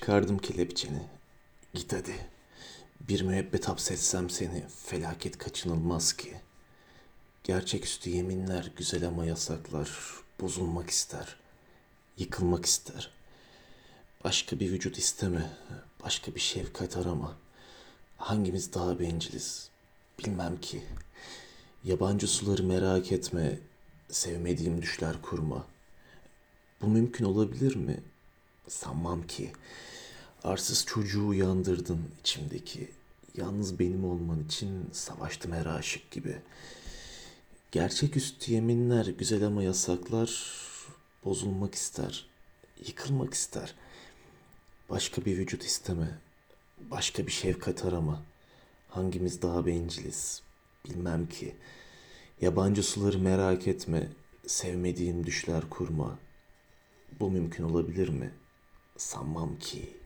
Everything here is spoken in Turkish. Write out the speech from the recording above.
Çıkardım kelepçeni. Git hadi. Bir müebbet hapsetsem seni felaket kaçınılmaz ki. Gerçeküstü yeminler güzel ama yasaklar. Bozulmak ister. Yıkılmak ister. Başka bir vücut isteme. Başka bir şefkat arama. Hangimiz daha benciliz? Bilmem ki. Yabancı suları merak etme. Sevmediğim düşler kurma. Bu mümkün olabilir mi? Sanmam ki. Arsız çocuğu uyandırdın içimdeki. Yalnız benim olman için savaştım her aşık gibi. Gerçeküstü yeminler güzel ama yasaklar bozulmak ister. Yıkılmak ister. Başka bir vücut isteme. Başka bir şefkat arama. Hangimiz daha benciliz? Bilmem ki. Yabancı suları merak etme. Sevmediğim düşler kurma. Bu mümkün olabilir mi? Sanmam ki.